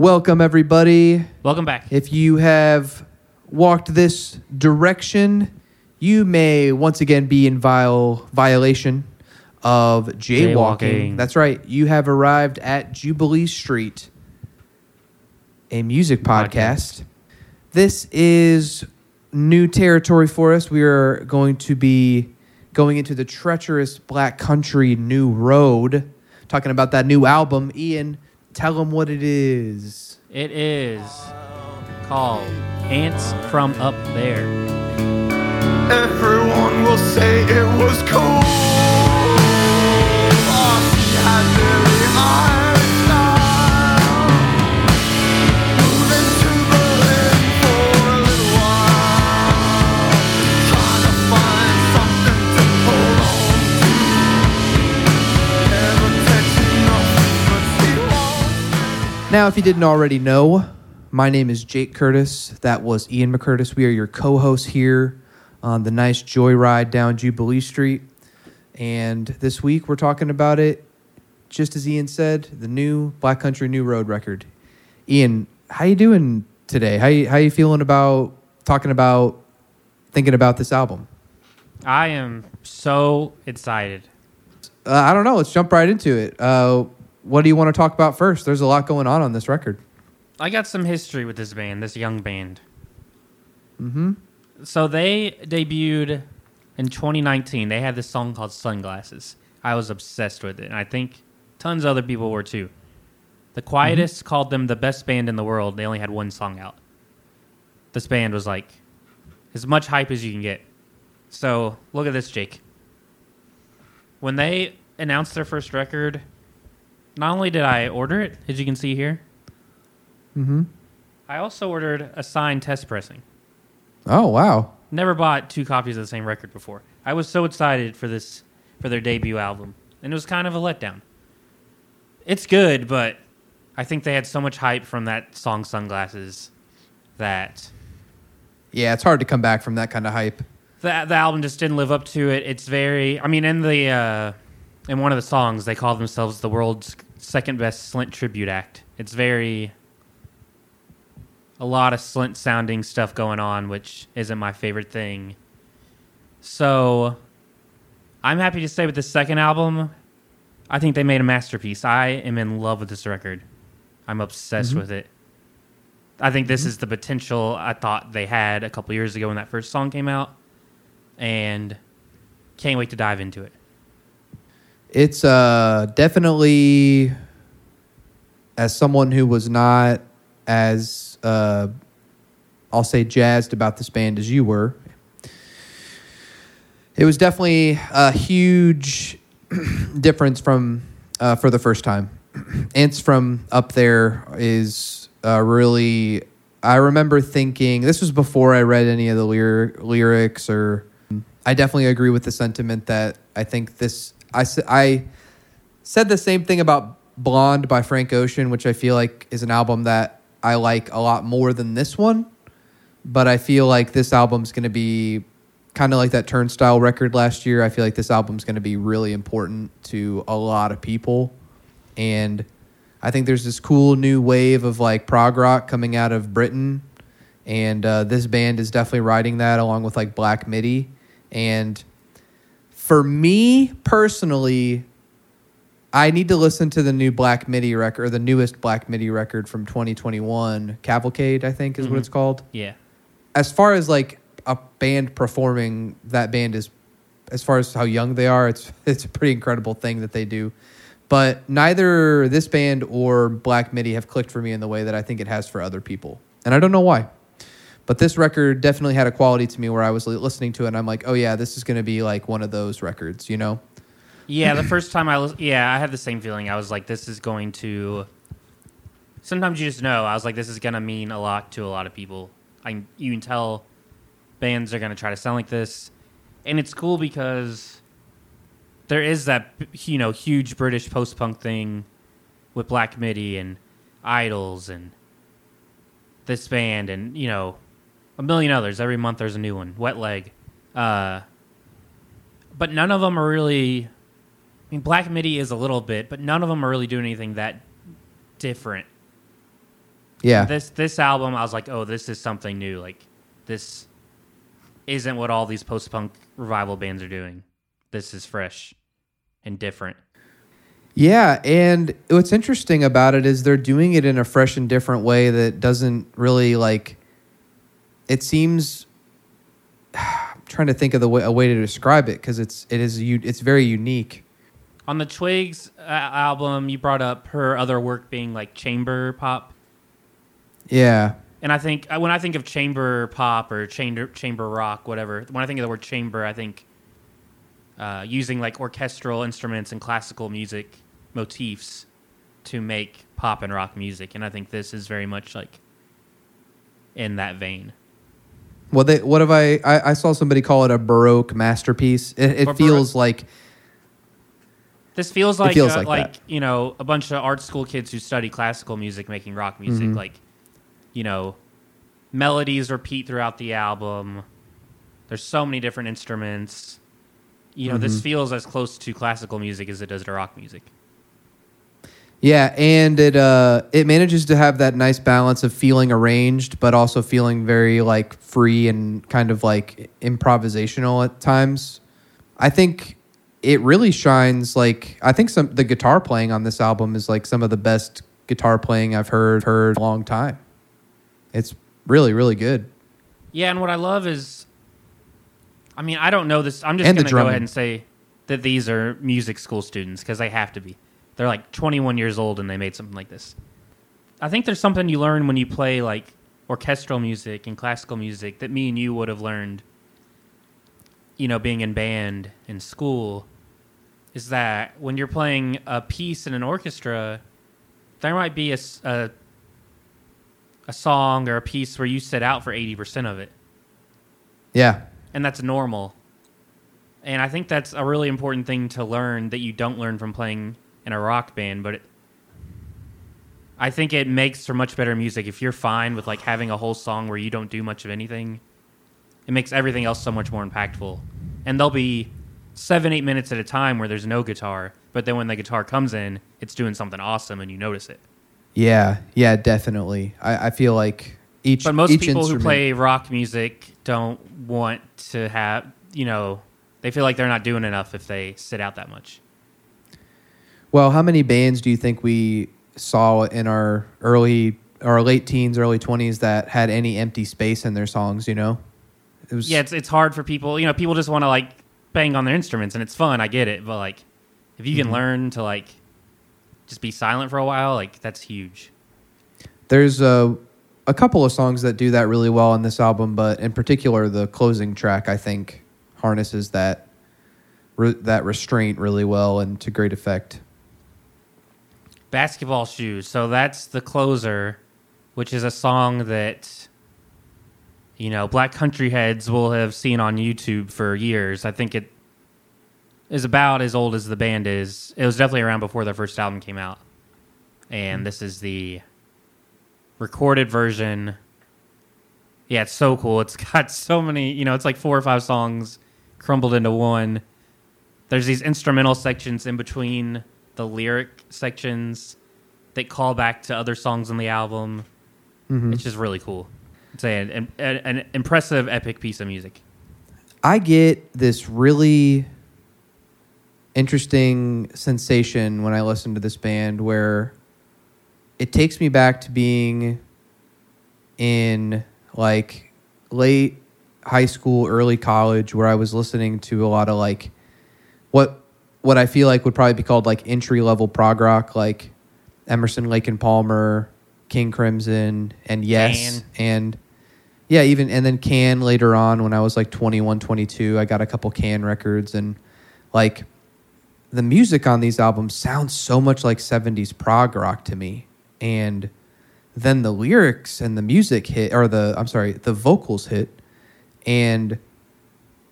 Welcome, everybody. Welcome back. If you have walked this direction, you may once again be in viol- violation of jaywalking. Jaywalking. That's right. You have arrived at Jubilee Street, a music podcast. This is new territory for us. We are going to be going into the treacherous black country new road, talking about that new album. Ian, tell them what it is. It is called Ants from Up There. Everyone will say it was cool. Oh, she had Now, if you didn't already know, my name is Jake Curtis. That was Ian McCurtis. We are your co hosts here on the nice joyride down Jubilee Street. And this week we're talking about it, just as Ian said, the new Black Country New Road record. Ian, how you doing today? How you, how you feeling about talking about thinking about this album? I am so excited. Uh, I don't know. Let's jump right into it. Uh, what do you want to talk about first? There's a lot going on on this record. I got some history with this band, this young band. Mm-hmm. So they debuted in 2019. They had this song called Sunglasses. I was obsessed with it, and I think tons of other people were too. The Quietus called them the best band in the world. They only had one song out. This band was like as much hype as you can get. So look at this, Jake. When they announced their first record, not only did I order it, as you can see here, Mm-hmm. I also ordered a signed test pressing. Oh, wow. Never bought two copies of the same record before. I was so excited for this for their debut album, and it was kind of a letdown. It's good, but I think they had so much hype from that song "Sunglasses" that Yeah, it's hard to come back from that kind of hype. the the album just didn't live up to it. It's very, I mean, in the uh, in one of the songs, they call themselves the world's second best Slint tribute act. It's very a lot of Slint sounding stuff going on, which isn't my favorite thing. So, I'm happy to say with the second album, I think they made a masterpiece. I am in love with this record. I'm obsessed mm-hmm. with it. I think this mm-hmm. is the potential I thought they had a couple years ago when that first song came out, and can't wait to dive into it. It's uh, definitely, as someone who was not as, uh, I'll say, jazzed about this band as you were, it was definitely a huge difference from uh, for the first time. Ants from up there is uh, really. I remember thinking this was before I read any of the lyr- lyrics, or I definitely agree with the sentiment that I think this. I I said the same thing about Blonde by Frank Ocean, which I feel like is an album that I like a lot more than this one. But I feel like this album's going to be kind of like that Turnstile record last year. I feel like this album's going to be really important to a lot of people. And I think there's this cool new wave of like prog rock coming out of Britain. And uh, this band is definitely riding that along with like Black Midi. And for me personally, I need to listen to the new Black Midi record, or the newest Black Midi record from 2021, Cavalcade, I think is what Mhm. it's called Yeah. as far as like a band performing, that band is, as far as how young they are, it's it's a pretty incredible thing that they do. But neither this band or Black Midi have clicked for me in the way that I think it has for other people, and I don't know why. But this record definitely had a quality to me where I was listening to it, and I'm like, oh yeah, this is going to be like one of those records, you know? Yeah, the first time I was, yeah, I had the same feeling. I was like, this is going to. Sometimes you just know. I was like, this is going to mean a lot to a lot of people. I you can tell bands are going to try to sound like this, and it's cool because there is that you know huge British post punk thing with Black Midi and IDLES and this band and you know a million others. Every month there's a new one. Wet Leg, uh, but none of them are really. I mean, Black Midi is a little bit, but none of them are really doing anything that different. Yeah. This this album, I was like, oh, this is something new. Like this isn't what all these post punk revival bands are doing. This is fresh and different. Yeah, and what's interesting about it is they're doing it in a fresh and different way that doesn't really like. It seems. I'm trying to think of the way, a way to describe it because it's it is it's very unique. On the Twigs uh, album, you brought up her other work being like chamber pop. Yeah, And I think uh, when I think of chamber pop or chamber chamber rock, whatever, when I think of the word chamber, I think uh, using like orchestral instruments and classical music motifs to make pop and rock music, and I think this is very much like in that vein. What they what have I, I I saw somebody call it a baroque masterpiece. It, it feels like This feels like feels uh, like like, you know a bunch of art school kids who study classical music making rock music. Mhm. Like you know, melodies repeat throughout the album. There's so many different instruments. You know, this Mhm. feels as close to classical music as it does to rock music. Yeah, and it uh it manages to have that nice balance of feeling arranged but also feeling very like free and kind of like improvisational at times. I think it really shines like I think some the guitar playing on this album is like some of the best guitar playing I've heard heard a long time. It's really really good. Yeah, and what I love is, I mean, I don't know this. I'm just And going to go ahead and say that these are music school students because they have to be. They're like 21 years old and they made something like this. I think there's something you learn when you play like orchestral music and classical music that me and you would have learned, you know, being in band in school. Is that when you're playing a piece in an orchestra, there might be a a song or a piece where you sit out for 80% of it Yeah. and that's normal. And I think that's a really important thing to learn that you don't learn from playing in a rock band, but it, I think it makes for much better music if you're fine with like having a whole song where you don't do much of anything. It makes everything else so much more impactful. And there'll be 7 8 minutes at a time where there's no guitar, but then when the guitar comes in, it's doing something awesome and you notice it. Yeah, yeah, definitely. I, I feel like each But most each people who play rock music don't want to have, you know, they feel like they're not doing enough if they sit out that much. Well, how many bands do you think we saw in our early or late teens, early twenties that had any empty space in their songs? You know, it was Yeah, it's it's hard for people. You know, people just want to like bang on their instruments and it's fun. I get it, but like if you can Mm-hmm. learn to like just be silent for a while, like that's huge. there's a a couple of songs that do that really well on this album, but in particular, the closing track I think harnesses that re- that restraint really well and to great effect. Basketball shoes. So that's the closer, which is a song that you know black country heads will have seen on YouTube for years. I think it is about as old as the band is. It was definitely around before their first album came out, and hmm. this is the recorded version. Yeah, it's so cool. It's got so many. You know, it's like four or five songs crumbled into one. There's these instrumental sections in between the lyric sections that call back to other songs on the album. Mhm. It's just really cool. It's an, an, an impressive, epic piece of music. I get this really interesting sensation when I listen to this band where it takes me back to being in like late high school, early college where I was listening to a lot of like what what I feel like would probably be called like entry level prog rock like Emerson Lake and Palmer, King Crimson and Yes Can. and yeah, even and then Can later on when I was like 21, 22, I got a couple Can records and like the music on these albums sounds so much like 70s prog rock to me. And then the lyrics and the music hit or the I'm sorry, the vocals hit and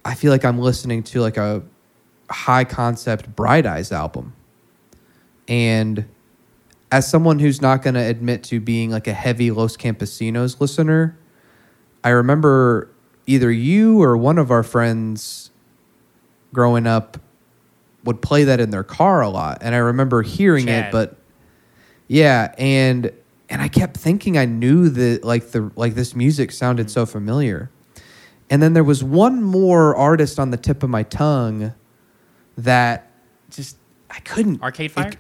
I feel like I'm listening to like a high concept Bright Eyes album. And as someone who's not going to admit to being like a heavy Los Campesinos listener, I remember either you or one of our friends growing up would play that in their car a lot. And I remember hearing Chad. it, but yeah. And and I kept thinking I knew that like the like this music sounded mm-hmm. so familiar. And then there was one more artist on the tip of my tongue that just I couldn't Arcade Fire. it-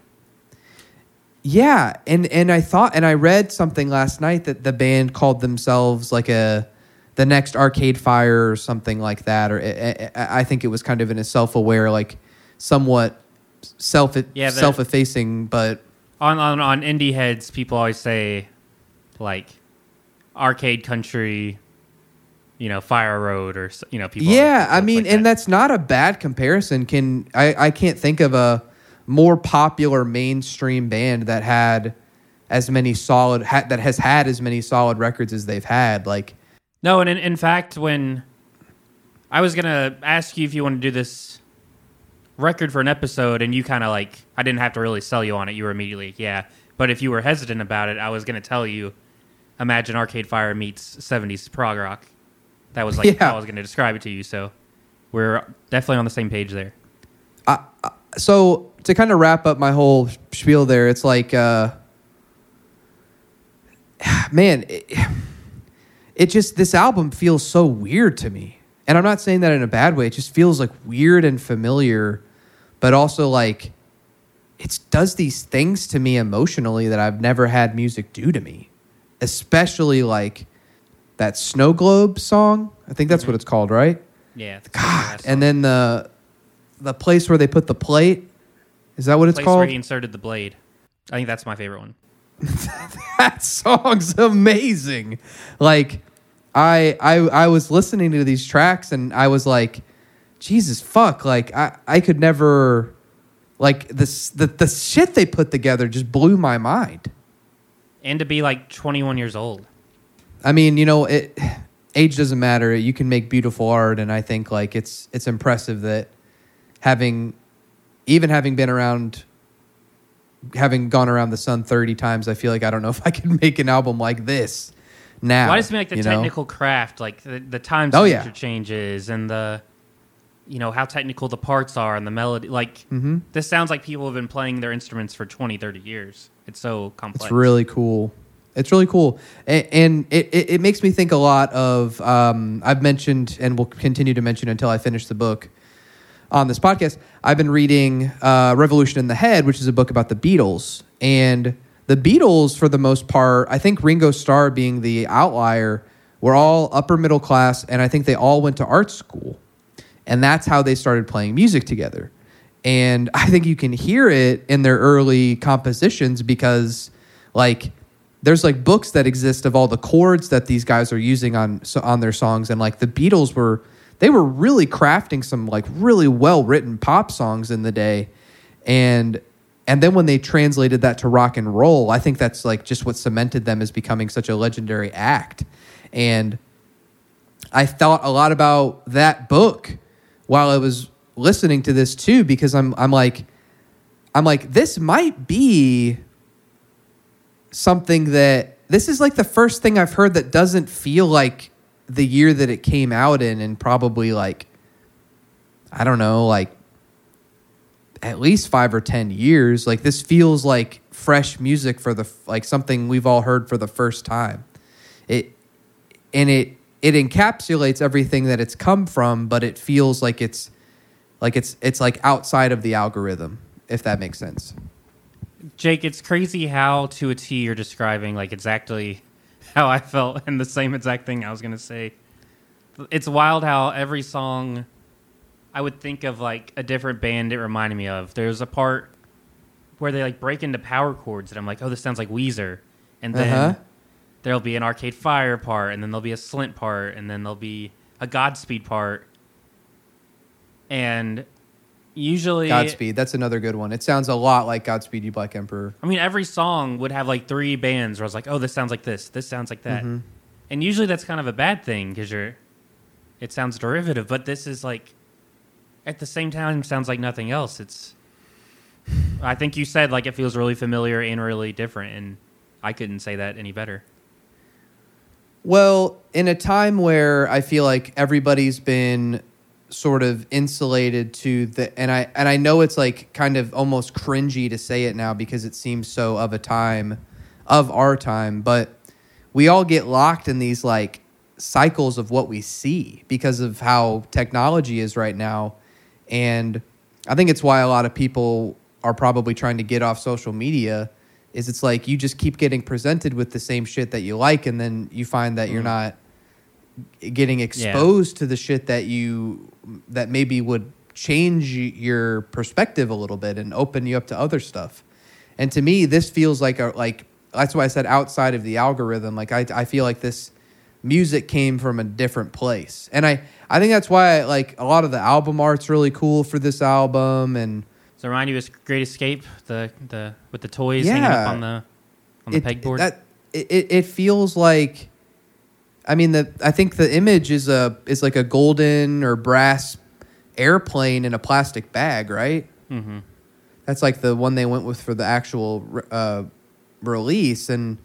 yeah, and and I thought and I read something last night that the band called themselves like a the next Arcade Fire or something like that, or I, I I think it was kind of in a self-aware, like somewhat self yeah, self effacing, but on on on indie heads, people always say like arcade country, you know, Fire Road or you know people. yeah, I mean, like and that. that's not a bad comparison. Can I? I can't think of a more popular mainstream band that had as many solid ha, that has had as many solid records as they've had. Like, no, and in, in fact, when I was gonna ask you if you want to do this record for an episode, and you kind of like, I didn't have to really sell you on it. You were immediately yeah, but if you were hesitant about it, I was gonna tell you, imagine Arcade Fire meets '70s prog rock. That was like Yeah. how I was gonna describe it to you. So we're definitely on the same page there. so to kind of wrap up my whole spiel there, it's like, uh, man, it, it just this album feels so weird to me, and I'm not saying that in a bad way. It just feels like weird and familiar, but also like it does these things to me emotionally that I've never had music do to me, especially like that Snow Globe song. I think that's what it's called, right? Yeah, God, and then the the place where they put the plate. Is that what it's place called? where he inserted the blade. I think that's my favorite one. that song's amazing. Like I I I was listening to these tracks and I was like, Jesus fuck, like I I could never like this the the shit they put together just blew my mind. And to be like 21 years old. I mean, you know, it age doesn't matter. You can make beautiful art and I think like it's it's impressive that having even having been around having gone around the sun 30 times, I feel like I don't know if I can make an album like this now. Why does it mean like the you know? technical craft, like the, the time Oh, signature yeah. changes and the, you know, how technical the parts are and the melody. Like, Mhm. this sounds like people have been playing their instruments for 20, 30 years. It's so complex. It's really cool. It's really cool, and, it, it, it makes me think a lot of. Um, I've mentioned and will continue to mention until I finish the book on this podcast. I've been reading uh, Revolution in the Head, which is a book about the Beatles, and the Beatles, for the most part, I think Ringo Starr being the outlier, were all upper middle class, and I think they all went to art school, and that's how they started playing music together. And I think you can hear it in their early compositions because, like, there's like books that exist of all the chords that these guys are using on so on their songs, and like the Beatles were they were really crafting some like really well written pop songs in the day, and and then when they translated that to rock and roll, I think that's like just what cemented them as becoming such a legendary act, and I thought a lot about that book while I was listening to this too because I'm I'm like I'm like this might be something that this is like the first thing I've heard that doesn't feel like the year that it came out in and probably like I don't know like at least 5 or 10 years. Like this feels like fresh music for the like something we've all heard for the first time. It and it it encapsulates everything that it's come from but it feels like it's like it's it's like outside of the algorithm if that makes sense Jake, it's crazy how to a T you're describing like exactly how I felt and the same exact thing I was gonna say. It's wild how every song I would think of like a different band it reminded me of. There's a part where they like break into power chords and I'm like, oh, this sounds like Weezer. And then Uh-huh. there'll be an Arcade Fire part, and then there'll be a Slint part, and then there'll be a Godspeed part. And usually Godspeed. That's another good one. It sounds a lot like Godspeed You Black Emperor. I mean, every song would have like three bands where I was like, oh, this sounds like this, this sounds like that. Mhm. And usually that's kind of a bad thing because you're, it sounds derivative, but this is like, at the same time, sounds like nothing else. It's, I think you said like it feels really familiar and really different, and I couldn't say that any better. Well, in a time where I feel like everybody's been sort of insulated to the and I and I know it's like kind of almost cringy to say it now because it seems so of a time of our time, but we all get locked in these like cycles of what we see because of how technology is right now. And I think it's why a lot of people are probably trying to get off social media is it's like you just keep getting presented with the same shit that you like and then you find that you're mm-hmm. not getting exposed to the shit that you that maybe would change your perspective a little bit and open you up to other stuff. And to me, this feels like a like that's why I said outside of the algorithm. Like I I feel like this music came from a different place, and I I think that's why like a lot of the album art's really cool for this album and. Does it remind you of Great Escape? The the with the toys hanging up on the on the it, pegboard. That it, it feels like, I mean, the I think the image is a is like a golden or brass airplane in a plastic bag, right? mm-hmm. That's like the one they went with for the actual uh, release, and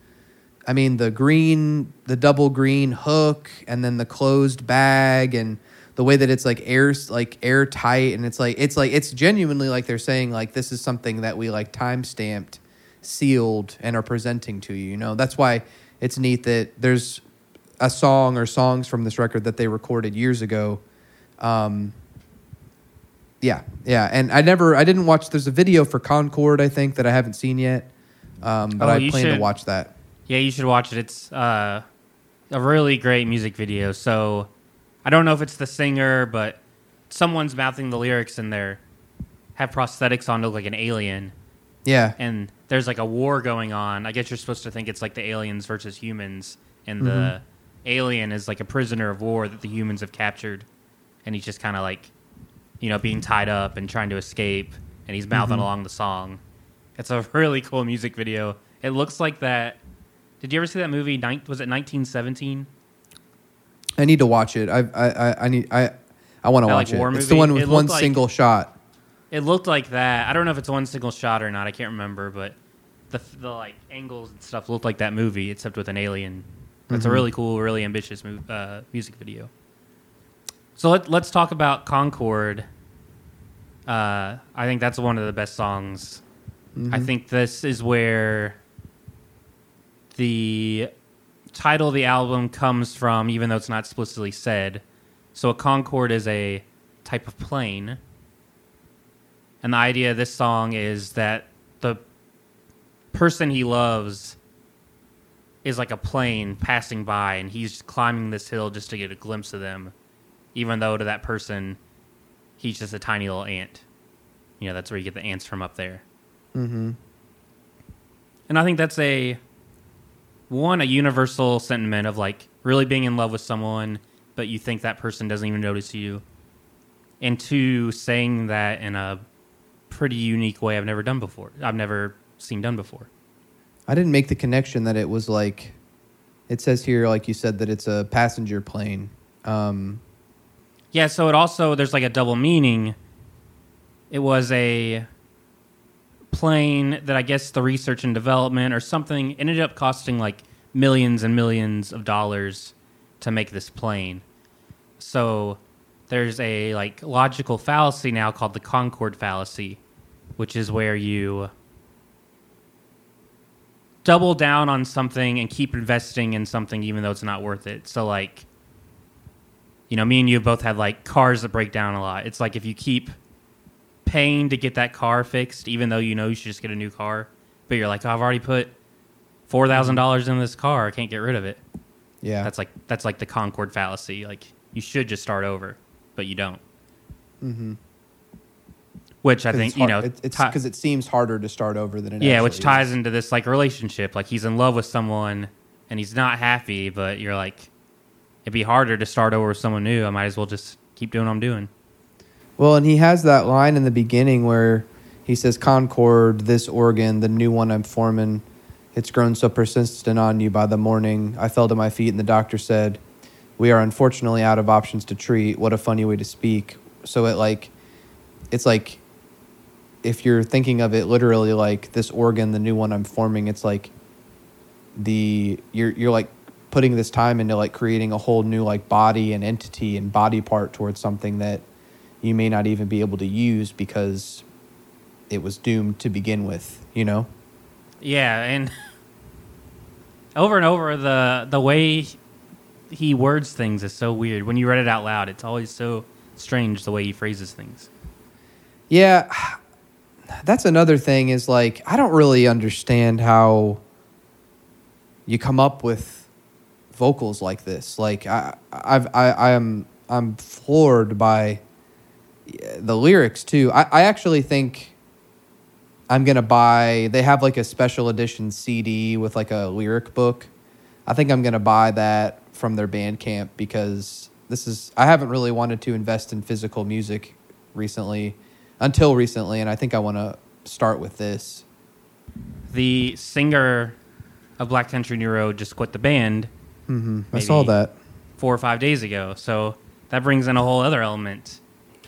I mean the green, the double green hook, and then the closed bag, and the way that it's like air like airtight, and it's like it's like it's genuinely like they're saying like this is something that we like time stamped, sealed, and are presenting to you. You know that's why it's neat that there's a song or songs from this record that they recorded years ago. Um, yeah, yeah, and I never, I didn't watch. There's a video for Concorde, I think, that I haven't seen yet, um, but Oh, I plan to watch that. Yeah, you should watch it. It's uh, a really great music video. So I don't know if it's the singer, but someone's mouthing the lyrics and they're have prosthetics on to look like an alien. Yeah, and there's like a war going on. I guess you're supposed to think it's like the aliens versus humans, and the alien is like a prisoner of war that the humans have captured, and he's just kind of like, you know, being tied up and trying to escape, and he's mouthing mm-hmm. along the song. It's a really cool music video. It looks like that. Did you ever see that movie? Was it 1917? I need to watch it. I, I, I, I need, I, I want to watch like, it. war It's the one with one like- single shot. It looked like that. I don't know if it's one single shot or not. I can't remember, but the the like angles and stuff looked like that movie, except with an alien. That's a really cool, really ambitious uh, music video. So let, let's talk about Concorde. Uh, I think that's one of the best songs. I think this is where the title of the album comes from, even though it's not explicitly said. So a Concorde is a type of plane. And the idea of this song is that the person he loves is like a plane passing by, and he's climbing this hill just to get a glimpse of them, even though to that person, he's just a tiny little ant. You know, that's where you get the ants from up there. Mm-hmm. And I think that's a one a universal sentiment of like really being in love with someone, but you think that person doesn't even notice you. And two, saying that in a pretty unique way I've never done before. I've never seen done before. I didn't make the connection that it was like, it says here, like you said, that it's a passenger plane. Um, Yeah, so it also there's like a double meaning. It was a plane that I guess the research and development or something ended up costing like millions and millions of dollars to make this plane. So there's a like logical fallacy now called the Concorde fallacy, which is where you double down on something and keep investing in something even though it's not worth it. So like you know, me and you both had like cars that break down a lot. It's like if you keep paying to get that car fixed, even though you know you should just get a new car, but you're like, oh, I've already put four thousand dollars in this car, I can't get rid of it. yeah. That's like that's like the Concorde fallacy. Like you should just start over, but you don't. mm-hmm. Which I think you know, it's because it seems harder to start over than it yeah, which ties is. into this like relationship. Like he's in love with someone and he's not happy, but you're like, it'd be harder to start over with someone new. I might as well just keep doing what I'm doing. Well, and he has that line in the beginning where he says, Concorde, this organ, the new one I'm forming, it's grown so persistent on you by the morning. I fell to my feet, and the doctor said, We are unfortunately out of options to treat. What a funny way to speak. So it like, it's like, if you're thinking of it literally like this organ, the new one I'm forming, it's like the, you're, you're like putting this time into like creating a whole new like body and entity and body part towards something that you may not even be able to use because it was doomed to begin with, you know? Yeah, and over and over the the way he words things is so weird. When you read it out loud, it's always so strange the way he phrases things. Yeah, that's another thing. Is like I don't really understand how you come up with vocals like this. Like I, I've, I, I am, I'm floored by the lyrics too. I, I actually think I'm gonna buy. They have like a special edition CD with like a lyric book. I think I'm gonna buy that from their Bandcamp because this is. I haven't really wanted to invest in physical music recently, until recently, and I think I want to start with this. The singer of Black Country New Road just quit the band hmm I saw that. four or five days ago, so that brings in a whole other element.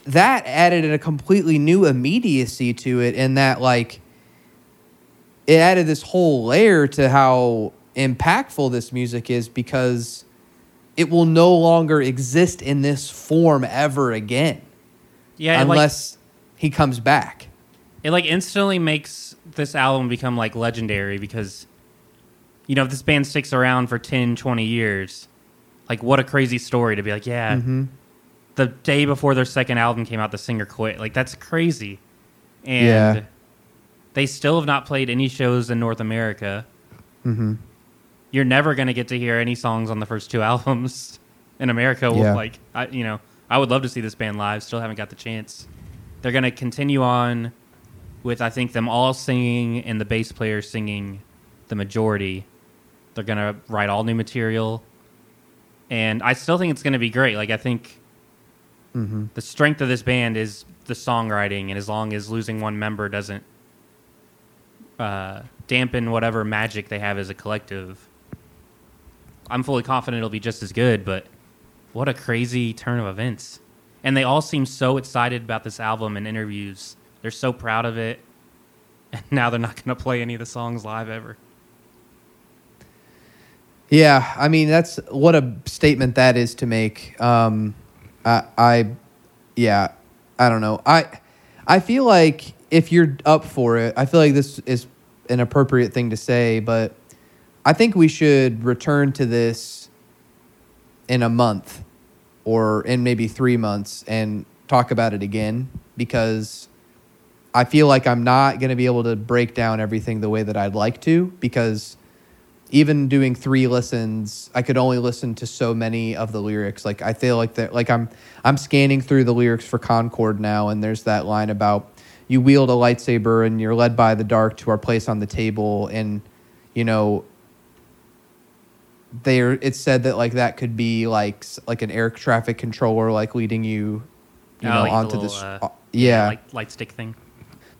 that added a completely new immediacy to it and that like it added this whole layer to how impactful this music is because it will no longer exist in this form ever again Yeah, unless he comes back it like instantly makes this album become like legendary because you know if this band sticks around for 10 20 years like what a crazy story to be like yeah mm-hmm. the day before their second album came out the singer quit like that's crazy and Yeah. they still have not played any shows in north america Mm-hmm. you're never going to get to hear any songs on the first two albums in america Yeah. like i you know i would love to see this band live still haven't got the chance they're going to continue on with i think them all singing and the bass player singing the majority. They're going to write all new material. And i still think it's going to be great. Like i think Mm-hmm. the strength of this band is the songwriting. And as long as losing one member doesn't uh, dampen whatever magic they have as a collective i'm fully confident it'll be just as good. But what a crazy turn of events and they all seem so excited about this album in interviews they're so proud of it and now they're not going to play any of the songs live ever Yeah, I mean that's what a statement that is to make. Um, I, I, yeah, I don't know. I, I feel like if you're up for it, I feel like this is an appropriate thing to say, but I think we should return to this in a month or in maybe three months and talk about it again because I feel like I'm not going to be able to break down everything the way that I'd like to because even doing three listens, I could only listen to so many of the lyrics. Like I feel like that like I'm I'm scanning through the lyrics for Concorde now and there's that line about you wield a lightsaber and you're led by the dark to our place on the table and you know there it's said that like that could be like like an air traffic controller like leading you you Oh, know like onto this uh, uh, yeah. like light stick thing.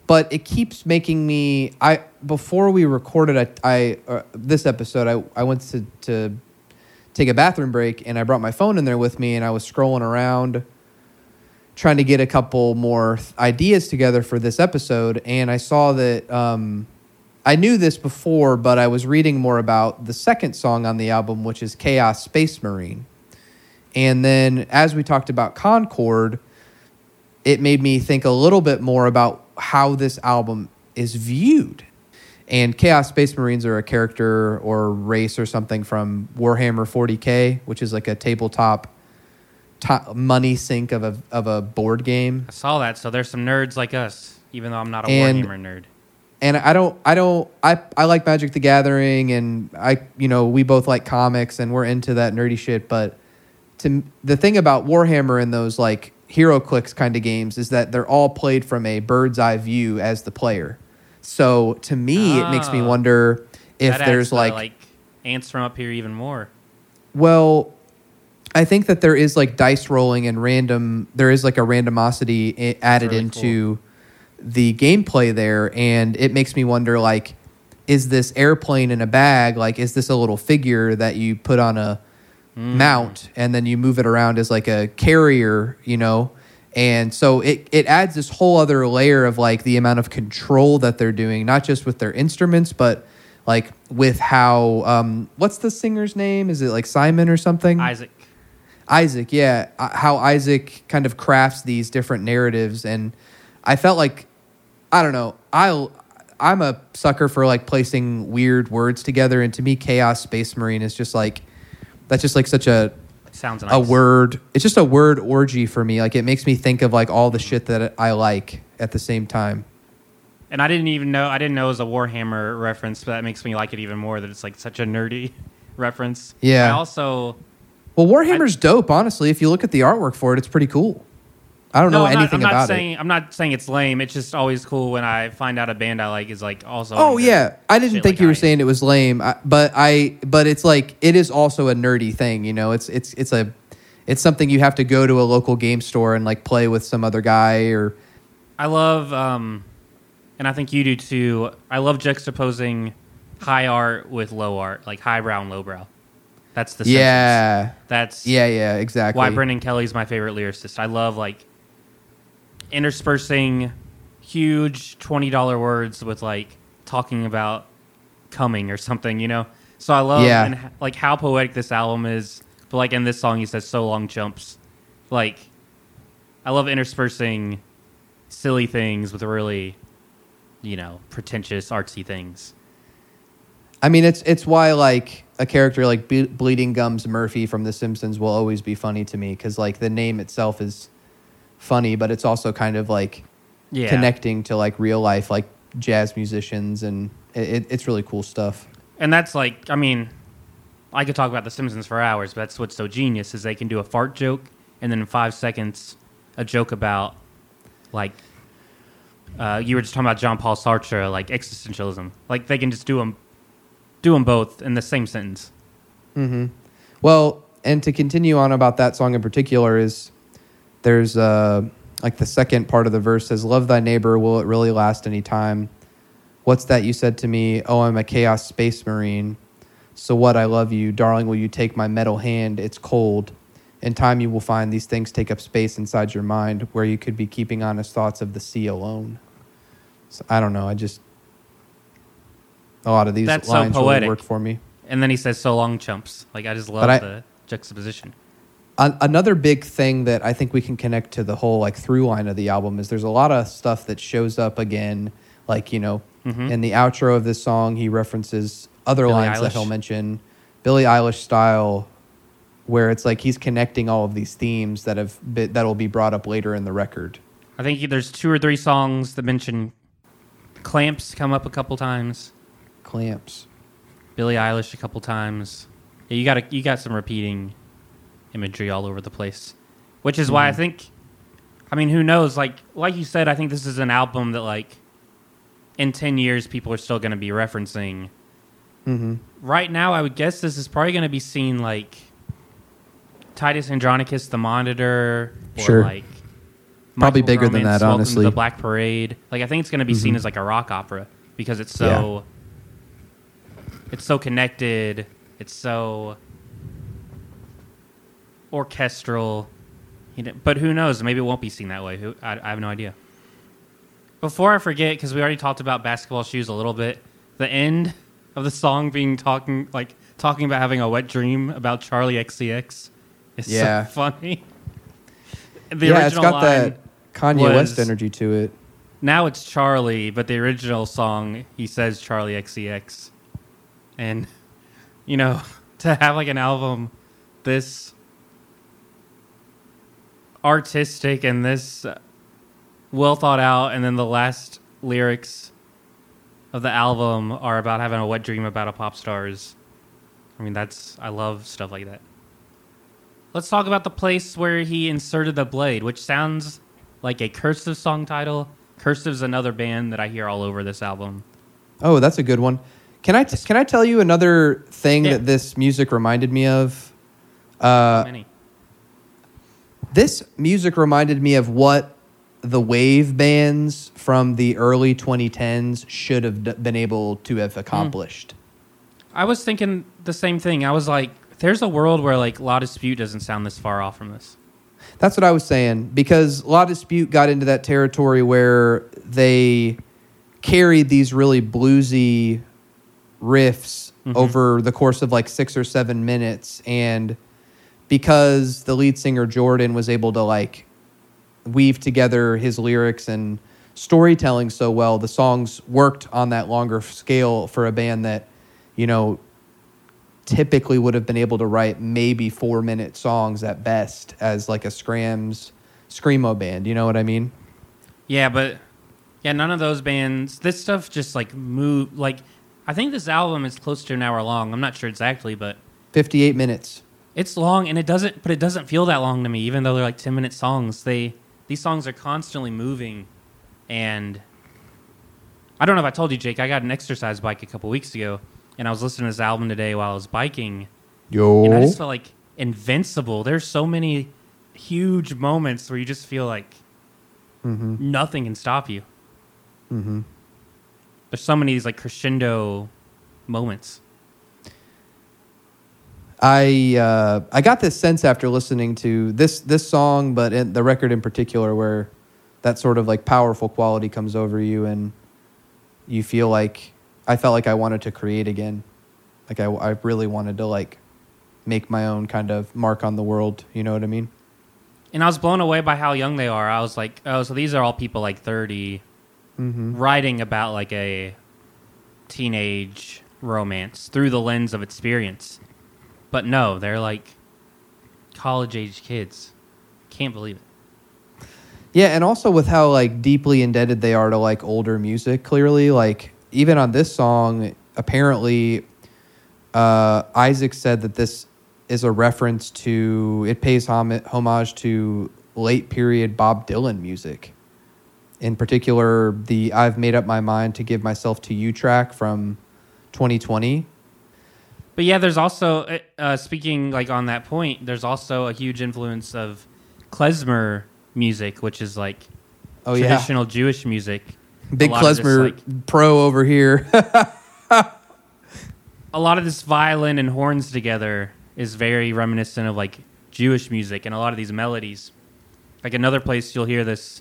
But it keeps making me i before we recorded i, I uh, this episode i, I went to, to take a bathroom break and i brought my phone in there with me and i was scrolling around trying to get a couple more th- ideas together for this episode and i saw that um, i knew this before but i was reading more about the second song on the album which is chaos space marine and then as we talked about concorde it made me think a little bit more about how this album is viewed. And Chaos Space Marines are a character or race or something from Warhammer 40K, which is like a tabletop to- money sink of a of a board game. i saw that so there's some nerds like us even though i'm not a And- warhammer nerd and I don't, I don't, I, I like Magic the Gathering, and I, you know, we both like comics, and we're into that nerdy shit. But to the thing about Warhammer and those like HeroClix kind of games is that they're all played from a bird's eye view as the player. So to me, it makes me Ah. wonder if there's the, like, like ants from up here even more well, I think that there is like dice rolling and random. There is like a randomosity added really into the gameplay there, and it makes me wonder like, is this airplane in a bag? Like, is this a little figure that you put on a mount and then you move it around as like a carrier? You know. And so it, it adds this whole other layer of like the amount of control that they're doing, not just with their instruments, but like with how um, what's the singer's name? Is it like Simon or something? isaac Isaac, yeah, uh, how Isaac kind of crafts these different narratives, and I felt like I don't know, I I'm a sucker for like placing weird words together, and to me, chaos space marine is just like that's just like such a Sounds nice. a word. It's just a word orgy for me. Like it makes me think of like all the shit that I like at the same time. And I didn't even know I didn't know it was a Warhammer reference, but that makes me like it even more that it's like such a nerdy reference. Yeah. I also Well, Warhammer's dope. Honestly, if you look at the artwork for it, it's pretty cool. I don't know I'm not- anything I'm not, about saying it. I'm not saying it's lame. It's just always cool when I find out a band I like is like also. Oh yeah, I didn't think like you were I- saying it was lame, I, but I but it's like it is also a nerdy thing. You know, it's it's it's a it's something you have to go to a local game store and like play with some other guy or I love, um, and I think you do too. I love juxtaposing high art with low art, like highbrow and lowbrow. That's the yeah That's yeah yeah exactly. why Brendan Kelly's my favorite lyricist. I love like interspersing huge twenty dollar words with like talking about coming or something, you know. So I love Yeah. and like how poetic this album is. But like in this song, he says "so long chumps." Like I love interspersing silly things with really, you know, pretentious artsy things. I mean, it's it's why like a character like Ble- Bleeding Gums Murphy from The Simpsons will always be funny to me because like the name itself is funny, but it's also kind of like Yeah, connecting to like real life like jazz musicians and it, it, it's really cool stuff. And that's like, I mean, I could talk about The Simpsons for hours, but that's what's so genius is they can do a fart joke and then in five seconds, a joke about like uh, you were just talking about John Paul Sartre, like existentialism. Like they can just do them, do them both in the same sentence. Mm-hmm. Well, and to continue on about that song in particular is there's uh like the second part of the verse says, "Love thy neighbor, will it really last any time? What's that you said to me? Oh, I'm a chaos space marine. So what? I love you, darling. Will you take my metal hand? It's cold. In time, you will find these things take up space inside your mind, where you could be keeping honest thoughts of the sea alone. So, I don't know. I just a lot of these That's so lines really poetic. work for me. And then he says, "So long, chumps." Like I just love I- the juxtaposition. An- another big thing that I think we can connect to the whole like through line of the album is there's a lot of stuff that shows up again, like you know, Mhm. in the outro of this song he references other Billie lines that he'll mention, Billie Eilish style, where it's like he's connecting all of these themes that have been, that'll be brought up later in the record. I think there's two or three songs that mention clamps come up a couple times. Clamps. Billie Eilish a couple times. Yeah, you got a, you got some repeating imagery all over the place, which is why I think. I mean, who knows? Like like you said, I think this is an album that like in ten years people are still going to be referencing. Mm-hmm. Right now, I would guess this is probably going to be seen like Titus Andronicus, The Monitor, or Sure. like Probably Michael bigger than that, Welcome honestly. the Black Parade. Like I think it's going to be seen as like a rock opera because it's so it's so connected. It's so orchestral. You know, but who knows? Maybe it won't be seen that way. Who I, I have no idea. Before I forget, because we already talked about basketball shoes a little bit, the end of the song being talking like talking about having a wet dream about Charli XCX is Yeah. so funny. The yeah, it's got that Kanye was- West energy to it. now it's Charlie, but the original song he says Charli XCX, and you know to have like an album this artistic and this uh, well thought out, and then the last lyrics of the album are about having a wet dream about a pop stars. I mean, that's I love stuff like that. Let's talk about the place where he inserted the blade, which sounds like a cursive song title. Cursive's another band that I hear all over this album. Oh, that's a good one. Can I t- can I tell you another thing Yeah. that this music reminded me of? Uh, Many. This music reminded me of what the wave bands from the early 2010s should have d- been able to have hmm. accomplished. I was thinking the same thing. I was like, there's a world where like La Dispute doesn't sound this far off from this. That's what I was saying because La Dispute got into that territory where they carried these really bluesy riffs mm-hmm. over the course of like six or seven minutes, and because the lead singer Jordan was able to like weave together his lyrics and storytelling so well. The songs worked on that longer scale for a band that, you know, typically would have been able to write maybe four minute songs at best as like a scrams screamo band. You know what I mean? Yeah, but yeah, none of those bands. This stuff just like move. Like, I think this album is close to an hour long. I'm not sure exactly, but Fifty eight minutes. It's long, and it doesn't. But it doesn't feel that long to me, even though they're like 10 minute songs. They these songs are constantly moving, and I don't know if I told you, Jake. I got an exercise bike a couple weeks ago, and I was listening to this album today while I was biking, Yo. and I just felt like invincible. There's so many huge moments where you just feel like Mm-hmm. nothing can stop you. Mm-hmm. There's so many of these like crescendo moments. I uh, I got this sense after listening to this this song, but in the record in particular, where that sort of like powerful quality comes over you, and you feel like I felt like I wanted to create again, like I I really wanted to like make my own kind of mark on the world. You know what I mean? And I was blown away by how young they are. I was like, oh, so these are all people like 30 Mm-hmm. writing about like a teenage romance through the lens of experience. But no, they're like college age kids. Can't believe it. Yeah, and also with how like deeply indebted they are to like older music. Clearly, like even on this song, apparently, uh, Isaac said that this is a reference to it pays hom- homage to late period Bob Dylan music. In particular, the "I've made up my mind to give myself to you" track from 2020. But yeah, there's also uh, uh, speaking like on that point. There's also a huge influence of klezmer music, which is like Oh yeah, traditional Jewish music. big of this, klezmer like- pro over here. a lot of this violin and horns together is very reminiscent of like Jewish music and a lot of these melodies. Like another place you'll hear this.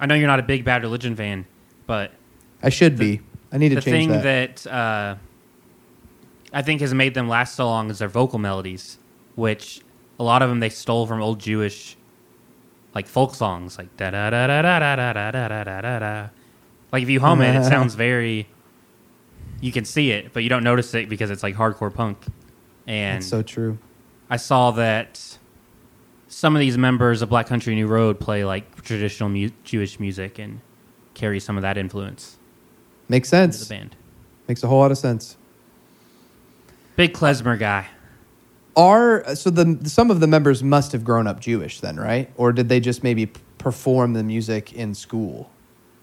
I know you're not a big Bad Religion fan, but I should be. I need to the change thing that. that, uh, I think has made them last so long is their vocal melodies, which a lot of them they stole from old Jewish, like folk songs, like da da da da da da da da da da da da. Like if you hum it, it sounds very. You can see it, but you don't notice it because it's like hardcore punk. And That's so true. I saw that some of these members of Black Country New Road play like traditional mu- Jewish music and carry some of that influence Makes sense. the band. Makes a whole lot of sense. Big klezmer guy. Are so the some of the members must have grown up Jewish then, right? Or did they just maybe perform the music in school?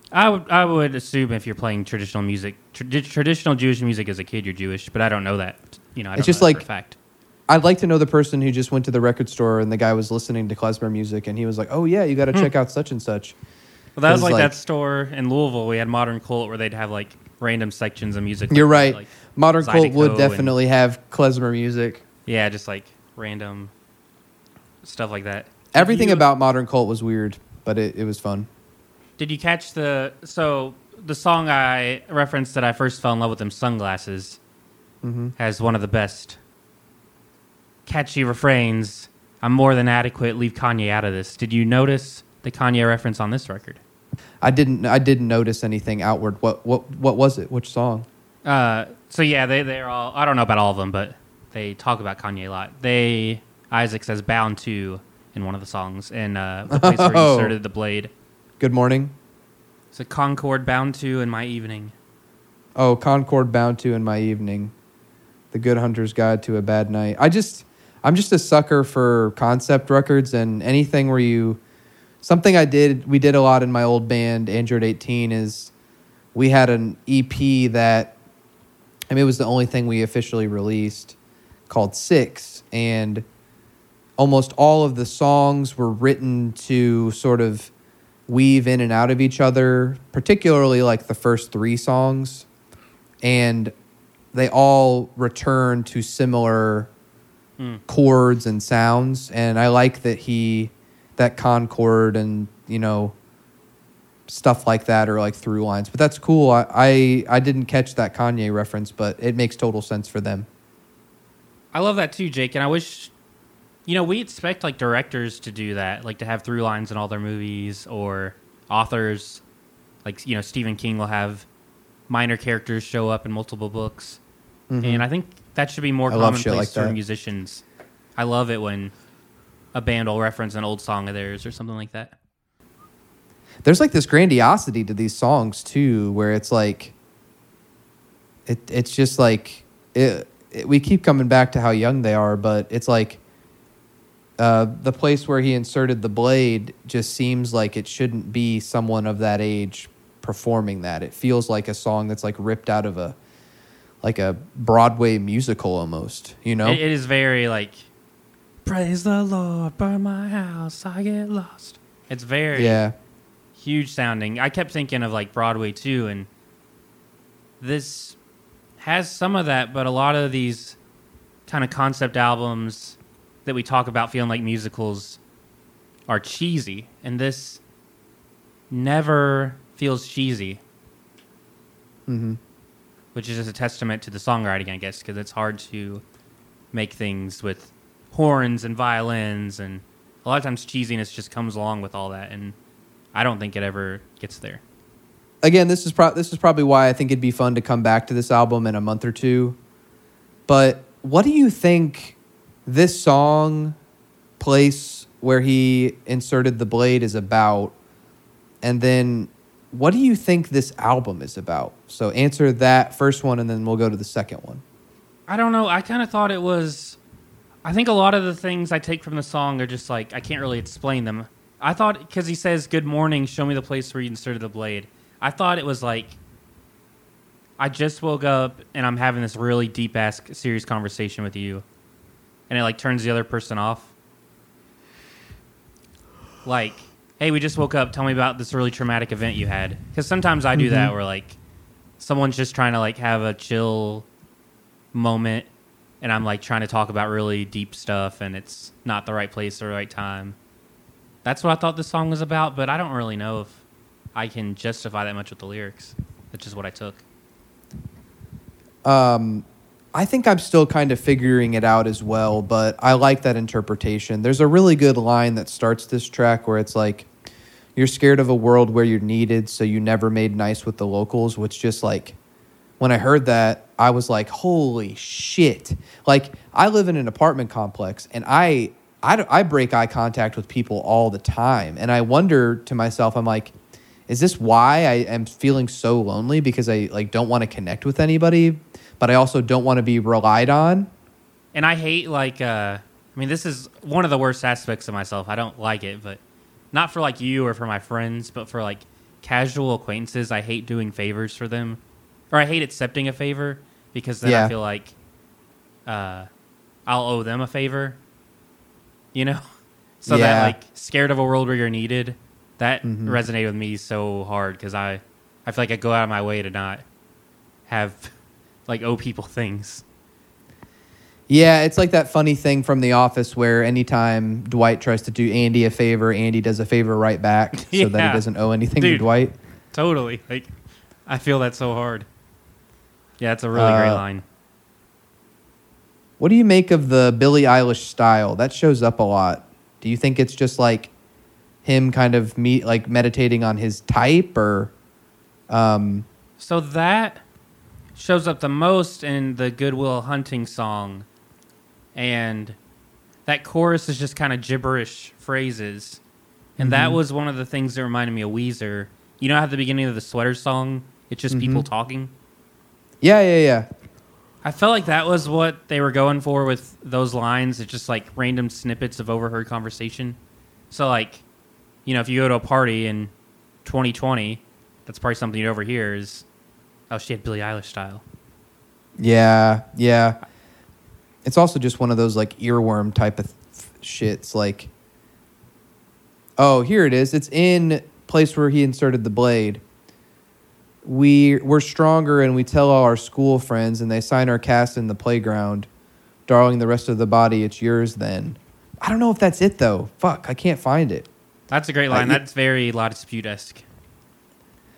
I would I would assume if you're playing traditional music, trad- traditional Jewish music as a kid, you're Jewish, but I don't know that. You know, I don't It's just know like- fact. I'd like to know the person who just went to the record store and the guy was listening to klezmer music and he was like, "Oh yeah, you got to hmm. check out such and such." Well, that was like, like- that store in Louisville. We had Modern Cult where they'd have like random sections of music. You're like, right. like- Modern Cult Zydeco would and- definitely have klezmer music. yeah, just like random stuff like that. Did Everything you- about Modern Cult was weird, but it, it was fun. Did you catch the so the song I referenced that I first fell in love with them sunglasses hmm has one of the best catchy refrains. I'm more than adequate. Leave Kanye out of this. Did you notice the Kanye reference on this record? I didn't I didn't notice anything outward. What what what was it? Which song? Uh, so yeah, they they're all. I don't know about all of them, but they talk about Kanye a lot. They Isaac says "bound to" in one of the songs, and uh, the place where he Oh. inserted the blade. Good morning. It's a Concorde bound to in my evening. Oh, Concorde bound to in my evening. The Good Hunter's Guide to a Bad Night. I just I'm just a sucker for concept records and anything where you something I did we did a lot in my old band Android 18 is we had an EP that I mean it was the only thing we officially released called 6 and almost all of the songs were written to sort of weave in and out of each other, particularly like the first 3 songs and they all return to similar Hmm. chords and sounds and i like that he that concorde and you know stuff like that or like through lines but that's cool I, I i didn't catch that kanye reference but it makes total sense for them I love that too, Jake. And I wish, you know, we expect like directors to do that, like to have through lines in all their movies, or authors, like you know Stephen King will have minor characters show up in multiple books, and I think that should be more Mm-hmm. I commonplace like for musicians. I love it when a band will reference an old song of theirs or something like that. There's like this grandiosity to these songs too, where it's like, it it's just like it, it- we keep coming back to how young they are, but it's like uh, the place where he inserted the blade just seems like it shouldn't be someone of that age performing that. It feels like a song that's like ripped out of a like a Broadway musical almost, you know? It- it is very like, praise the Lord, burn my house, I get lost. It's very yeah. Huge sounding. I kept thinking of like Broadway too, and this has some of that, but a lot of these kind of concept albums that we talk about feeling like musicals are cheesy, and this never feels cheesy, hmm which is just a testament to the songwriting, I guess, because it's hard to make things with horns and violins, and a lot of times cheesiness just comes along with all that, and I don't think it ever gets there. again, this is pro- this is probably why I think it'd be fun to come back to this album in a month or two. But what do you think this song, place where he inserted the blade, is about? And then, what do you think this album is about? So answer that first one, and then we'll go to the second one. I don't know. I kind of thought it was. I think a lot of the things I take from the song are just like I can't really explain them. I thought because he says "Good morning, show me the place where you inserted the blade." I thought it was like I just woke up and I'm having this really deep ass serious conversation with you, and it like turns the other person off. Like, hey, we just woke up. Tell me about this really traumatic event you had. Because sometimes I do that mm-hmm. where like someone's just trying to like have a chill moment and I'm like trying to talk about really deep stuff and it's not the right place or the right time. That's what I thought this song was about, but I don't really know if I can justify that much with the lyrics. That's just what I took. Um, I think I'm still kind of figuring it out as well, but I like that interpretation. There's a really good line that starts this track where it's like, "You're scared of a world where you're needed, so you never made nice with the locals." Which just like, when I heard that, I was like, "Holy shit!" Like, I live in an apartment complex, and I I, I break eye contact with people all the time, and I wonder to myself, I'm like. Is this why I am feeling so lonely because I like don't want to connect with anybody, but I also don't want to be relied on? And I hate like uh I mean this is one of the worst aspects of myself. I don't like it, but not for like you or for my friends, but for like casual acquaintances, I hate doing favors for them. Or I hate accepting a favor because then Yeah. I feel like uh I'll owe them a favor. You know? So that like scared of a world where you're needed, that Mhm. resonated with me so hard cuz I I feel like I go out of my way to not have like owe people things. Yeah, it's like that funny thing from The Office where anytime Dwight tries to do Andy a favor, Andy does a favor right back so that he doesn't owe anything to Dwight. Totally. Like, I feel that so hard. Yeah, it's a really great Uh, line. What do you make of the Billie Eilish style? That shows up a lot. Do you think it's just like him kind of me like meditating on his type or um So that shows up the most in the Goodwill Hunting song, and that chorus is just kind of gibberish phrases, and that was one of the things that reminded me of Weezer. You know, how at the beginning of the sweater song, it's just people talking. Yeah, yeah, yeah. I felt like that was what they were going for with those lines. It's just like random snippets of overheard conversation. So, like, you know, if you go to a party in 2020, that's probably something you'd overhear is, oh, she had Billie Eilish style. Yeah, yeah. It's also just one of those like earworm type of th- shits. Like, oh, here it is. It's in place where he inserted the blade. We we're stronger, and we tell all our school friends, and they sign our cast in the playground. Darling, the rest of the body, it's yours. Then, I don't know if that's it though. Fuck, I can't find it. That's a great line. That's very La Dispute esque.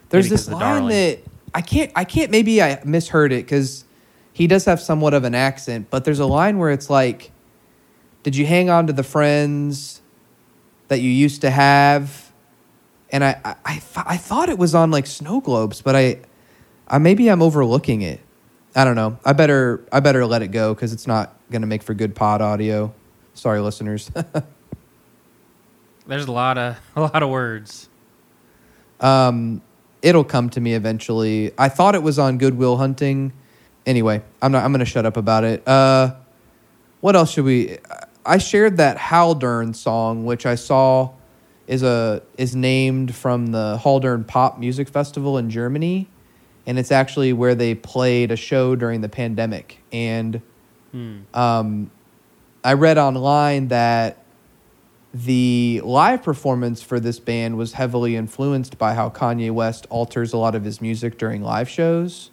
There's this line darling. that I can't. I can't. Maybe I misheard it because he does have somewhat of an accent. But there's a line where it's like, "Did you hang on to the friends that you used to have?" And I I, I, th- I thought it was on like Snow Globes, but I, I maybe I'm overlooking it. I don't know. I better I better let it go because it's not gonna make for good pod audio. Sorry, listeners. There's a lot of a lot of words. um, it'll come to me eventually. I thought it was on Goodwill Hunting. Anyway, I'm not. I'm gonna shut up about it. Uh, what else should we? I shared that Haldern song, which I saw is a is named from the Haldern Pop Music Festival in Germany, and it's actually where they played a show during the pandemic. And Hmm. um, I read online that the live performance for this band was heavily influenced by how Kanye West alters a lot of his music during live shows,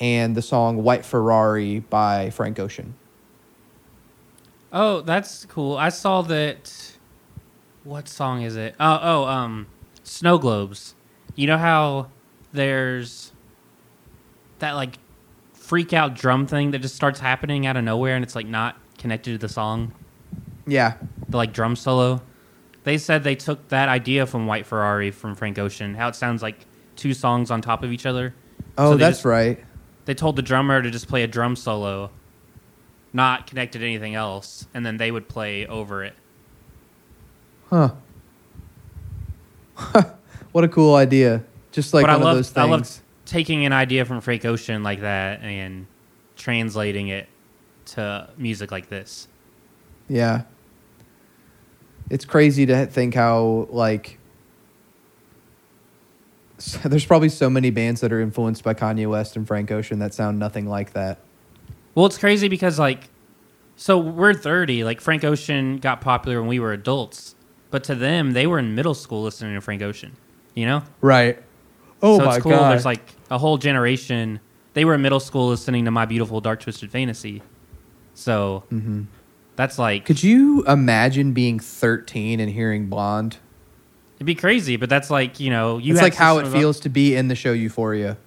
and the song "White Ferrari" by Frank Ocean. Oh, that's cool. I saw that. What song is it? Oh, oh, um, Snow Globes. You know how there's that like freak out drum thing that just starts happening out of nowhere and it's like not connected to the song? Yeah, The like drum solo. They said they took that idea from White Ferrari from Frank Ocean, how it sounds like two songs on top of each other. oh, So that's just- right. They told the drummer to just play a drum solo, not connected to anything else, and then they would play over it. Huh. what a cool idea! Just like but one I love, of those I love things. taking an idea from Frank Ocean like that and translating it to music like this. Yeah. It's crazy to think how like there's probably so many bands that are influenced by Kanye West and Frank Ocean that sound nothing like that. Well, it's crazy because like, so we're thirty. Like Frank Ocean got popular when we were adults, but to them, they were in middle school listening to Frank Ocean. You know? Right. Oh so my it's cool. god. There's like a whole generation. They were in middle school listening to My Beautiful Dark Twisted Fantasy. So hmm that's like Could you imagine being 13 and hearing Blonde? it'd be crazy, but that's like you know you it's like how it of a- feels to be in the show Euphoria.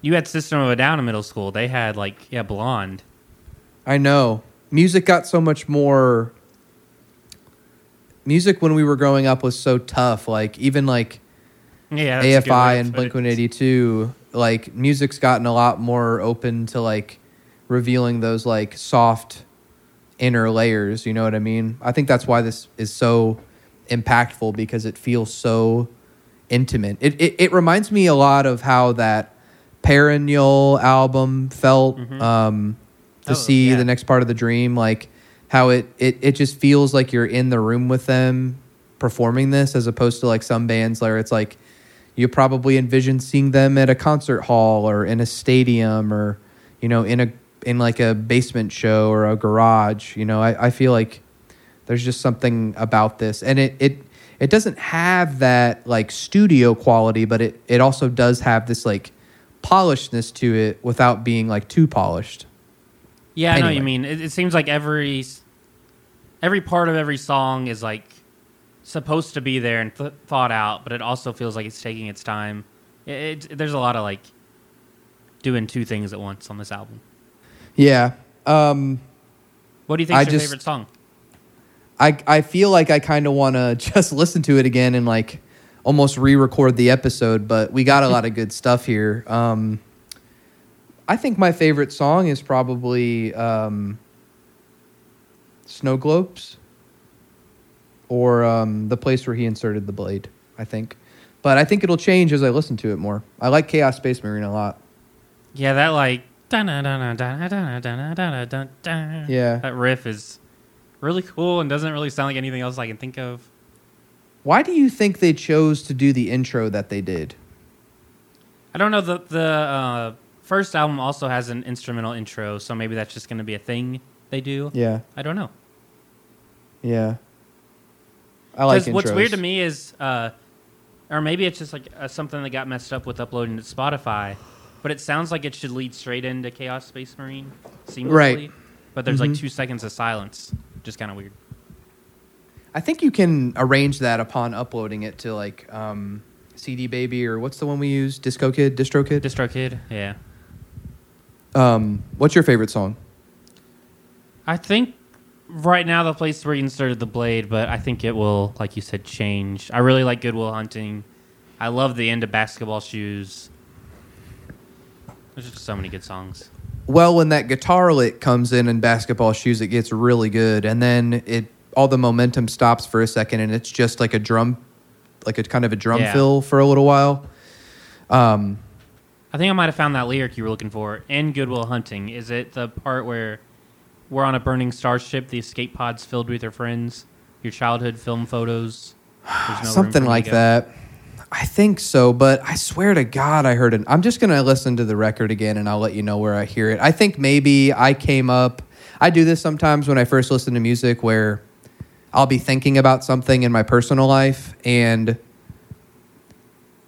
You had System of a Down in middle school. They had like yeah Blonde. I know. Music got so much more music when we were growing up was so tough. Like even like Yeah, that's a good way AFI and Blink. One Eighty Two, like music's gotten a lot more open to like revealing those like soft inner layers. You know what I mean? I think that's why this is so impactful because it feels so intimate. It it, it reminds me a lot of how that Perennial album felt. Um, to Oh, see yeah. the next part of the dream, like how it, it it just feels like you're in the room with them performing this, as opposed to like some bands where it's like you probably envision seeing them at a concert hall or in a stadium or you know in a in like a basement show or a garage. You know, I, I feel like there's just something about this, and it it it doesn't have that like studio quality, but it it also does have this like polishedness to it without being like too polished. Yeah, I know what you mean. It, it seems like every every part of every song is like supposed to be there and th- thought out, but it also feels like it's taking its time. It, it, there's a lot of like doing two things at once on this album. Yeah. Um, What do you think I is your just- favorite song? I I feel like I kind of want to just listen to it again and like almost re-record the episode, but we got a lot of good stuff here. Um, I think my favorite song is probably um, Snow Globes or um, the place where he inserted the blade. I think, but I think it'll change as I listen to it more. I like Chaos Space Marine a lot. Yeah, that like yeah. That riff is really cool and doesn't really sound like anything else I can think of. Why do you think they chose to do the intro that they did? I don't know the the uh, first album also has an instrumental intro, so maybe that's just going to be a thing they do. Yeah, I don't know. Yeah. I like Because what's weird to me is, uh, or maybe it's just like uh, something that got messed up with uploading to Spotify, but it sounds like it should lead straight into Chaos Space Marine seamlessly. Right. But there's like Mhm. two seconds of silence, just kind of weird. I think you can arrange that upon uploading it to like um, CD Baby or what's the one we use? Disco Kid, Distro Kid. Distro Kid, yeah. Um, what's your favorite song? I think right now the place where you inserted the blade, but I think it will, like you said, change. I really like Goodwill Hunting. I love the end of Basketball Shoes. There's just so many good songs. Well, when that guitar lick comes in in basketball shoes, it gets really good, and then it all the momentum stops for a second, and it's just like a drum, like a kind of a drum Yeah. fill for a little while. Um, I think I might have found that lyric you were looking for in Goodwill Hunting. Is it the part where we're on a burning starship, the escape pods filled with your friends, your childhood film photos? No something like that. I think so, but I swear to God, I heard it. I'm just gonna listen to the record again, and I'll let you know where I hear it. I think maybe I came up. I do this sometimes when I first listen to music, where I'll be thinking about something in my personal life, and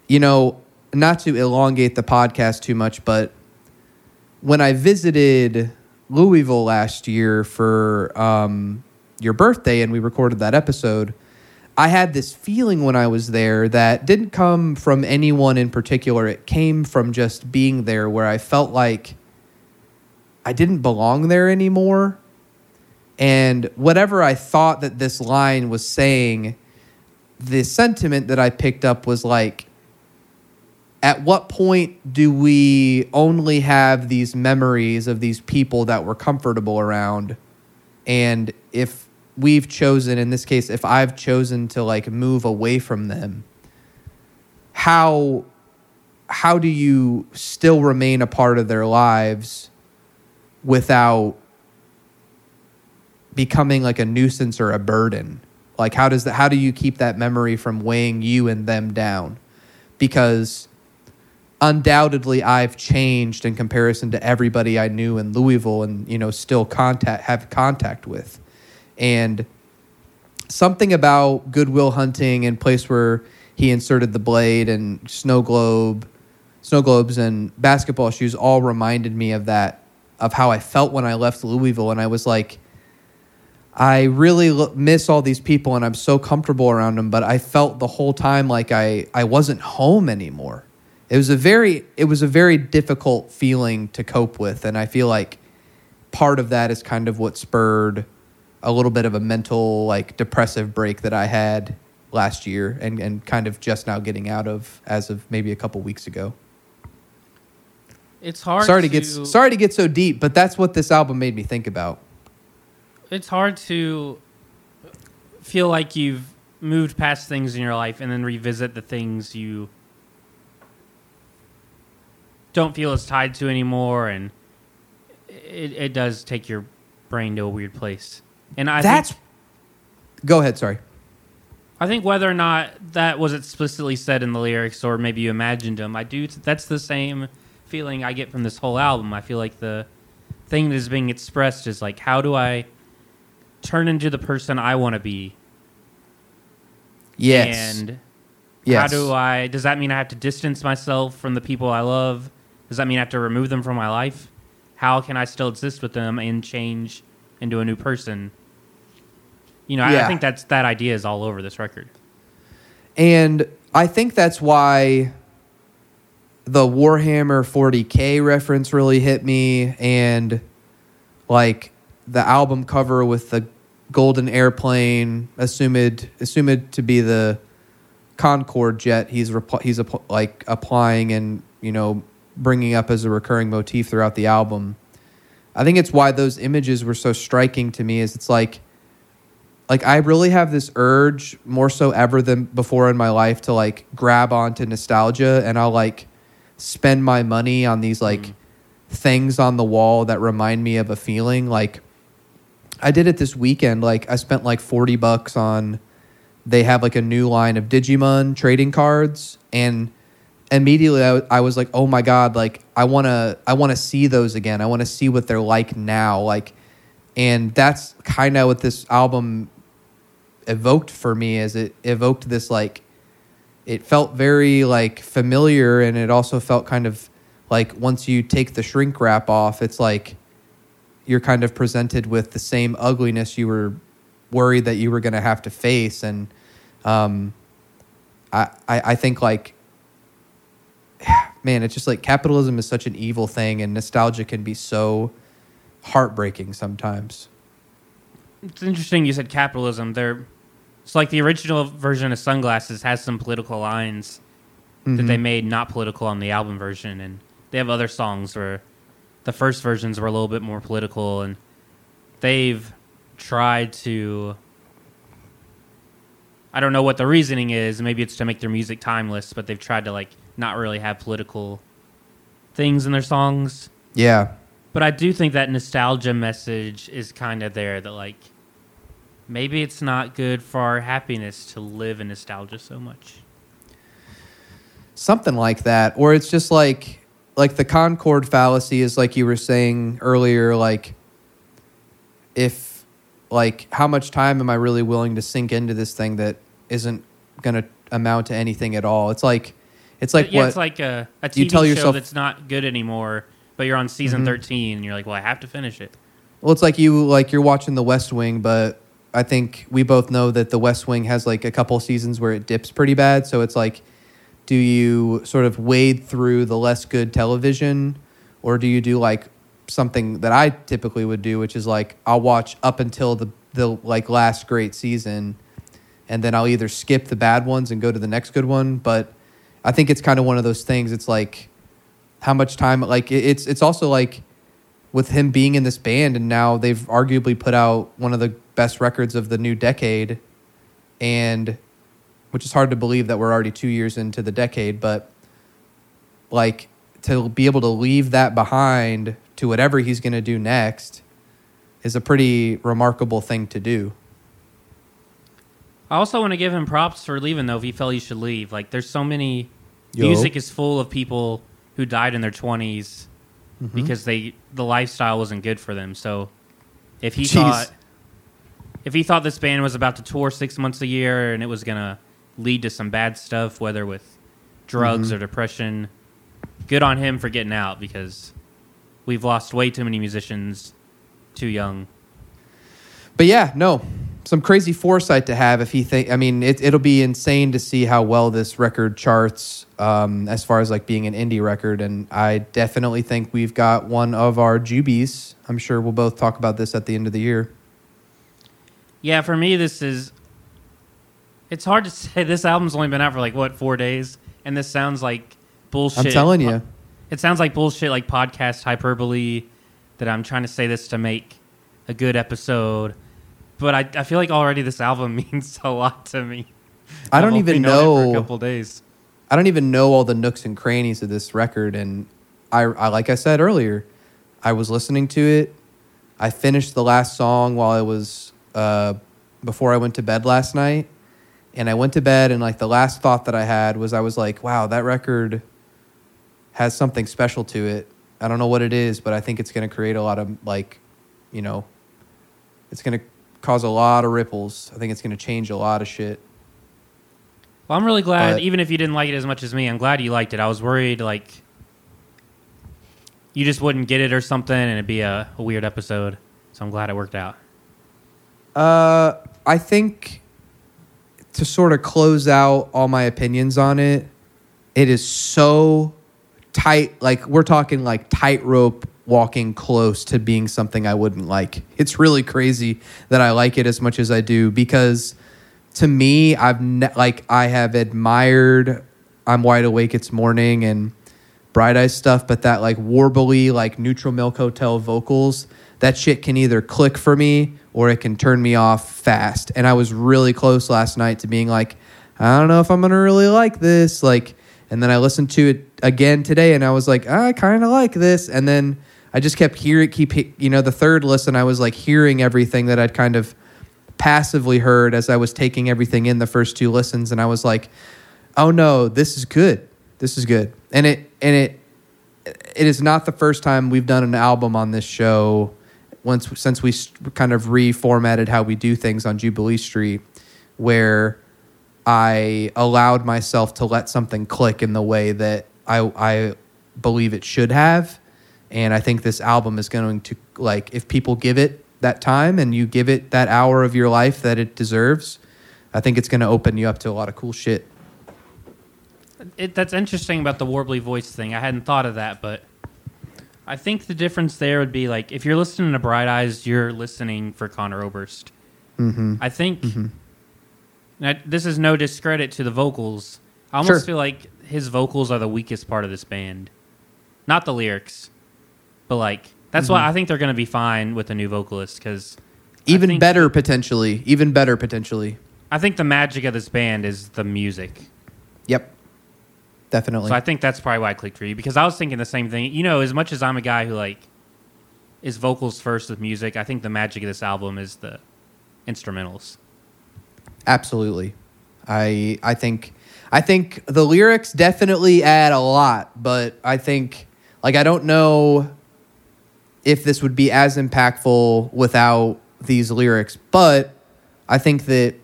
you know, not to elongate the podcast too much, but when I visited Louisville last year for um, your birthday and we recorded that episode, I had this feeling when I was there that didn't come from anyone in particular. It came from just being there where I felt like I didn't belong there anymore. And whatever I thought that this line was saying, the sentiment that I picked up was like, at what point do we only have these memories of these people that we're comfortable around? And if we've chosen, in this case, if I've chosen to like move away from them, how how do you still remain a part of their lives without becoming like a nuisance or a burden? Like how does that how do you keep that memory from weighing you and them down? Because undoubtedly I've changed in comparison to everybody I knew in Louisville and you know still contact have contact with. And something about Goodwill Hunting and place where he inserted the blade and snow globe snow globes and basketball shoes all reminded me of that of how I felt when I left Louisville and I was like I really lo- miss all these people and I'm so comfortable around them but I felt the whole time like I I wasn't home anymore. It was a very it was a very difficult feeling to cope with and I feel like part of that is kind of what spurred a little bit of a mental like depressive break that I had last year and and kind of just now getting out of as of maybe a couple weeks ago. It's hard. sorry to get sorry to get so deep, but that's what this album made me think about. It's hard to feel like you've moved past things in your life and then revisit the things you don't feel as tied to anymore, and it, it does take your brain to a weird place. And I that's think, Go ahead, sorry. I think whether or not that was explicitly said in the lyrics or maybe you imagined them, I do. That's the same feeling I get from this whole album. I feel like the thing that is being expressed is like, how do I turn into the person I want to be? Yes. And yes. how do I? Does that mean I have to distance myself from the people I love? Does that mean I have to remove them from my life? How can I still exist with them and change into a new person? You know, I, I think that's that idea is all over this record. And I think that's why the Warhammer 40K reference really hit me and like the album cover with the golden airplane assumed assumed to be the Concorde jet he's repl- he's app- like applying and you know bringing up as a recurring motif throughout the album. I think it's why those images were so striking to me is it's like like I really have this urge more so ever than before in my life to like grab onto nostalgia and I'll like spend my money on these like mm-hmm. things on the wall that remind me of a feeling. Like I did it this weekend. Like I spent like 40 bucks on they have like a new line of Digimon trading cards and immediately I, I was like oh my god like I want to I want to see those again. I want to see what they're like now like and that's kind of what this album evoked for me as it evoked this like it felt very like familiar and it also felt kind of like once you take the shrink wrap off it's like you're kind of presented with the same ugliness you were worried that you were going to have to face and um, I, I i think like man it's just like capitalism is such an evil thing and nostalgia can be so heartbreaking sometimes It's interesting you said capitalism. There, it's like the original version of Sunglasses has some political lines that they mm-hmm. made not political on the album version, and they have other songs where the first versions were a little bit more political, and they've tried to. I don't know what the reasoning is. Maybe it's to make their music timeless, but they've tried to like not really have political things in their songs. Yeah. But I do think that nostalgia message is kind of there that like maybe it's not good for our happiness to live in nostalgia so much. something like that or it's just like like the concorde fallacy is like you were saying earlier like if like how much time am i really willing to sink into this thing that isn't going to amount to anything at all it's like it's like yeah, what it's like a, a you TV tell show yourself- that's not good anymore, but you're on season Mhm. 13 and you're like, well, I have to finish it. well it's like you like you're watching the west wing but i think we both know that the west wing has like a couple seasons where it dips pretty bad so it's like do you sort of wade through the less good television or do you do like something that I typically would do which is like I'll watch up until the the like last great season and then I'll either skip the bad ones and go to the next good one but I think it's kind of one of those things it's like how much time like it's it's also like with him being in this band and now they've arguably put out one of the best records of the new decade and which is hard to believe that we're already two years into the decade, but like to be able to leave that behind to whatever he's going to do next is a pretty remarkable thing to do. I also want to give him props for leaving though. If he felt he should leave, like there's so many Yo. music is full of people who died in their 20s Mm-hmm. because they the lifestyle wasn't good for them. So if he Jeez. thought if he thought this band was about to tour six months a year and it was gonna lead to some bad stuff, whether with drugs Mm-hmm. or depression, good on him for getting out because we've lost way too many musicians too young. But yeah, no, some crazy foresight to have if he think. I mean, it, it'll be insane to see how well this record charts um, as far as like being an indie record. And I definitely think we've got one of our Jubies. I'm sure we'll both talk about this at the end of the year. Yeah, for me, this is. It's hard to say. This album's only been out for like what four days, and this sounds like bullshit. I'm telling you. it sounds like bullshit, like podcast hyperbole. That I'm trying to say this to make a good episode, but I, I feel like already this album means a lot to me. I don't even only known it for know. a couple days. I don't even know all the nooks and crannies of this record. And I, I, like I said earlier, I was listening to it. I finished the last song while I was uh, before I went to bed last night, and I went to bed. And like the last thought that I had was, I was like, "Wow, that record has something special to it." I don't know what it is, but I think it's going to create a lot of like, you know, it's going to cause a lot of ripples. I think it's going to change a lot of shit. Well, I'm really glad, But- even if you didn't like it as much as me, I'm glad you liked it. I was worried like you just wouldn't get it or something, and it'd be a, a weird episode. So I'm glad it worked out. Uh, I think to sort of close out all my opinions on it, it is so tight. Like we're talking like tightrope walking close to being something I wouldn't like. It's really crazy that I like it as much as I do because to me, I've ne- like I have admired I'm wide awake. It's morning and Bright Eyes stuff, but that like warbly, like Neutral Milk Hotel vocals, that shit can either click for me or it can turn me off fast. And I was really close last night to being like, I don't know if I'm gonna really like this. Like, and then I listened to it again today, and I was like, I kind of like this. And then I just kept hearing, keep you know, the third listen, I was like hearing everything that I'd kind of passively heard as I was taking everything in the first two listens, and I was like, oh no, this is good. This is good. And it and it it is not the first time we've done an album on this show once since we kind of reformatted how we do things on Jubilee Street where I allowed myself to let something click in the way that I I believe it should have and I think this album is going to like if people give it that time and you give it that hour of your life that it deserves I think it's going to open you up to a lot of cool shit. It, that's interesting about the warbly voice thing. I hadn't thought of that, but I think the difference there would be like if you're listening to Bright Eyes, you're listening for Conor Oberst. Mhm. I think now, this is no discredit to the vocals. I almost Sure. feel like his vocals are the weakest part of this band, not the lyrics, but like that's why mm-hmm. I think they're going to be fine with a new vocalist because Even think- better potentially. Even better potentially. I think the magic of this band is the music. Yep. Definitely. So I think that's probably why I clicked for you because I was thinking the same thing. You know, as much as I'm a guy who like is vocals first with music, I think the magic of this album is the instrumentals. Absolutely. I I think I think the lyrics definitely add a lot, but I think like I don't know if this would be as impactful without these lyrics, but I think that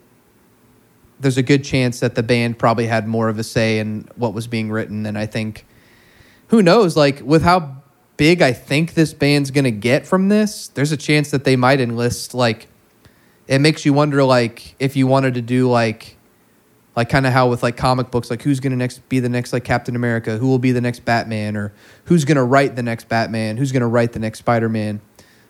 there's a good chance that the band probably had more of a say in what was being written and I think who knows like with how big I think this band's going to get from this, there's a chance that they might enlist like it makes you wonder like if you wanted to do like like kind of how with like comic books like who's going to next be the next like captain america who will be the next batman or who's going to write the next batman who's going to write the next spider-man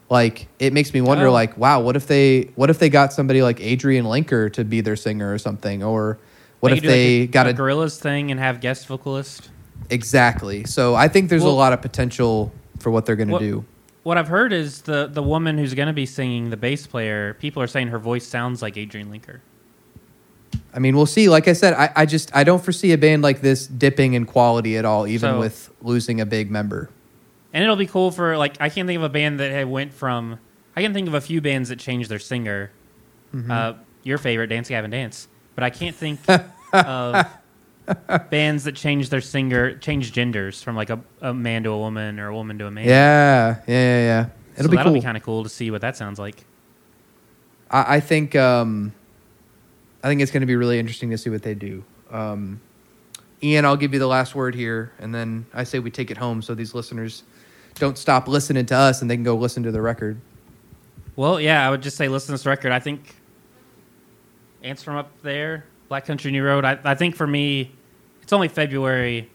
like it makes me wonder Oh. like wow what if they what if they got somebody like Adrianne Lenker to be their singer or something or what They if do, like, they a, got a a Gorillaz thing and have guest vocalist? exactly so i think there's a lot of potential for what they're going to do What I've heard is the the woman who's going to be singing the bass player. People are saying her voice sounds like Adrianne Lenker. I mean, we'll see. Like I said, I, I just I don't foresee a band like this dipping in quality at all, even So- with losing a big member. And it'll be cool for like I can't think of a band that had went from I can think of a few bands that changed their singer. Mm-hmm. Uh, your favorite, Dance Gavin Dance, but I can't think of bands that changed their singer, changed genders from like a, a man to a woman or a woman to a man. Yeah, yeah, yeah. yeah. It'll so be that'll cool. be kind of cool to see what that sounds like. I, I think um, I think it's going to be really interesting to see what they do. Um, Ian, I'll give you the last word here, and then I say we take it home so these listeners don't stop listening to us and they can go listen to the record. Well, yeah, I would just say listen to this record. I think Ants from Up There, Black Country New Road. I, I think for me, it's only February,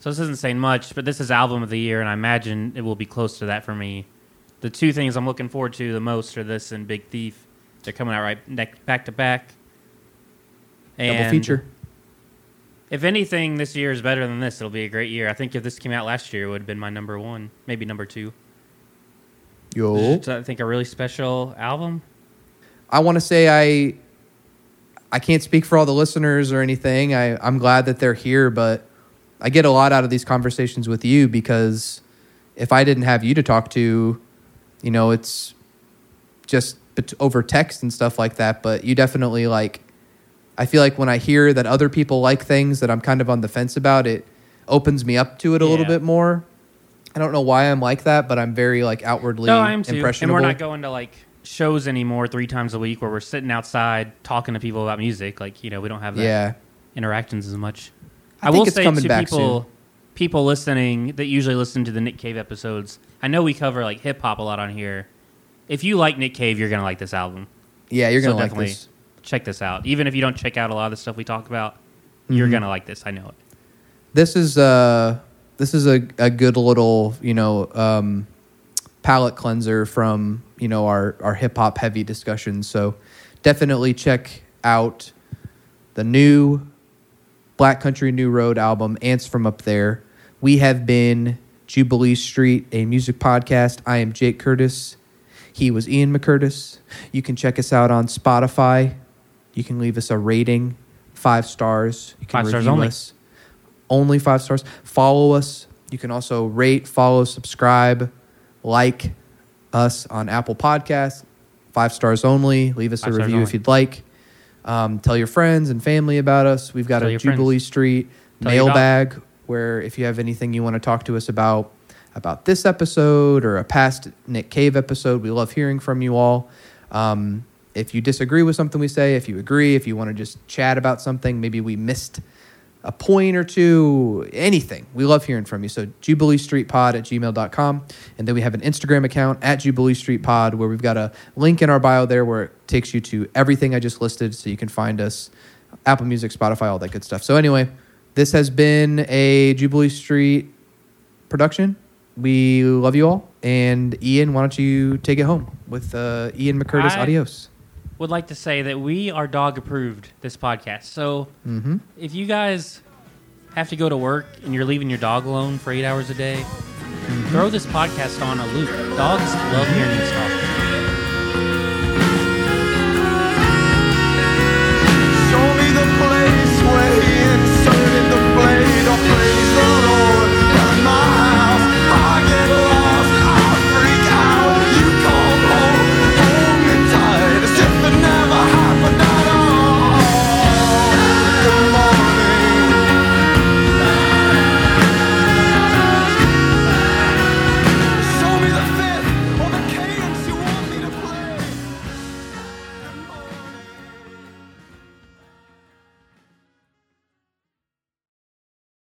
so this isn't saying much, but this is album of the year, and I imagine it will be close to that for me. The two things I'm looking forward to the most are this and Big Thief. They're coming out right neck, back to back. Double feature. If anything, this year is better than this. It'll be a great year. I think if this came out last year, it would have been my number one, maybe number two. Yo. It's, I think a really special album. I want to say I I can't speak for all the listeners or anything. I, I'm glad that they're here, but I get a lot out of these conversations with you because if I didn't have you to talk to, you know, it's just over text and stuff like that. But you definitely like, I feel like when I hear that other people like things that I'm kind of on the fence about, it opens me up to it a little bit more. I don't know why I'm like that, but I'm very like outwardly No, I am too. And we're not going to like shows anymore three times a week where we're sitting outside talking to people about music. Like you know, we don't have that yeah. interactions as much. I I, think will it's say coming to back people, soon. people listening that usually listen to the Nick Cave episodes. I know we cover like hip hop a lot on here. If you like Nick Cave, you're gonna like this album. Yeah, you're So to like definitely this. Check this out. Even if you don't check out a lot of the stuff we talk about, you're Mhm. gonna like this. I know it. this is uh this is a, a good little you know um palate cleanser from you know our our hip hop heavy discussions so definitely check out the new black country new road album ants from up there we have been jubilee street a music podcast i am jake curtis he was ian mccurtis you can check us out on spotify you can leave us a rating five stars you can Five stars only. us only five stars. Follow us. You can also rate, follow, subscribe, like us on Apple Podcasts. Five stars only. Leave us Five a review if you'd like. Um, tell your friends and family about us. We've got Tell a your friends. Jubilee Street Tell mailbag where if you have anything you want to talk to us about, about this episode or a past Nick Cave episode, we love hearing from you all. Um, if you disagree with something we say, if you agree, if you want to just chat about something, maybe we missed a point or two, anything. We love hearing from you. So Jubilee Street Pod at gmail.com. And then we have an Instagram account at Jubilee Street Pod where we've got a link in our bio there where it takes you to everything I just listed so you can find us Apple Music, Spotify, all that good stuff. So anyway, this has been a Jubilee Street production. We love you all. And Ian, why don't you take it home with uh, Ian McCurtis? Adios. Would like to say that we are dog approved this podcast. So Mm-hmm. if you guys have to go to work and you're leaving your dog alone for eight hours a day, throw this podcast on a loop. Dogs love hearing us talk.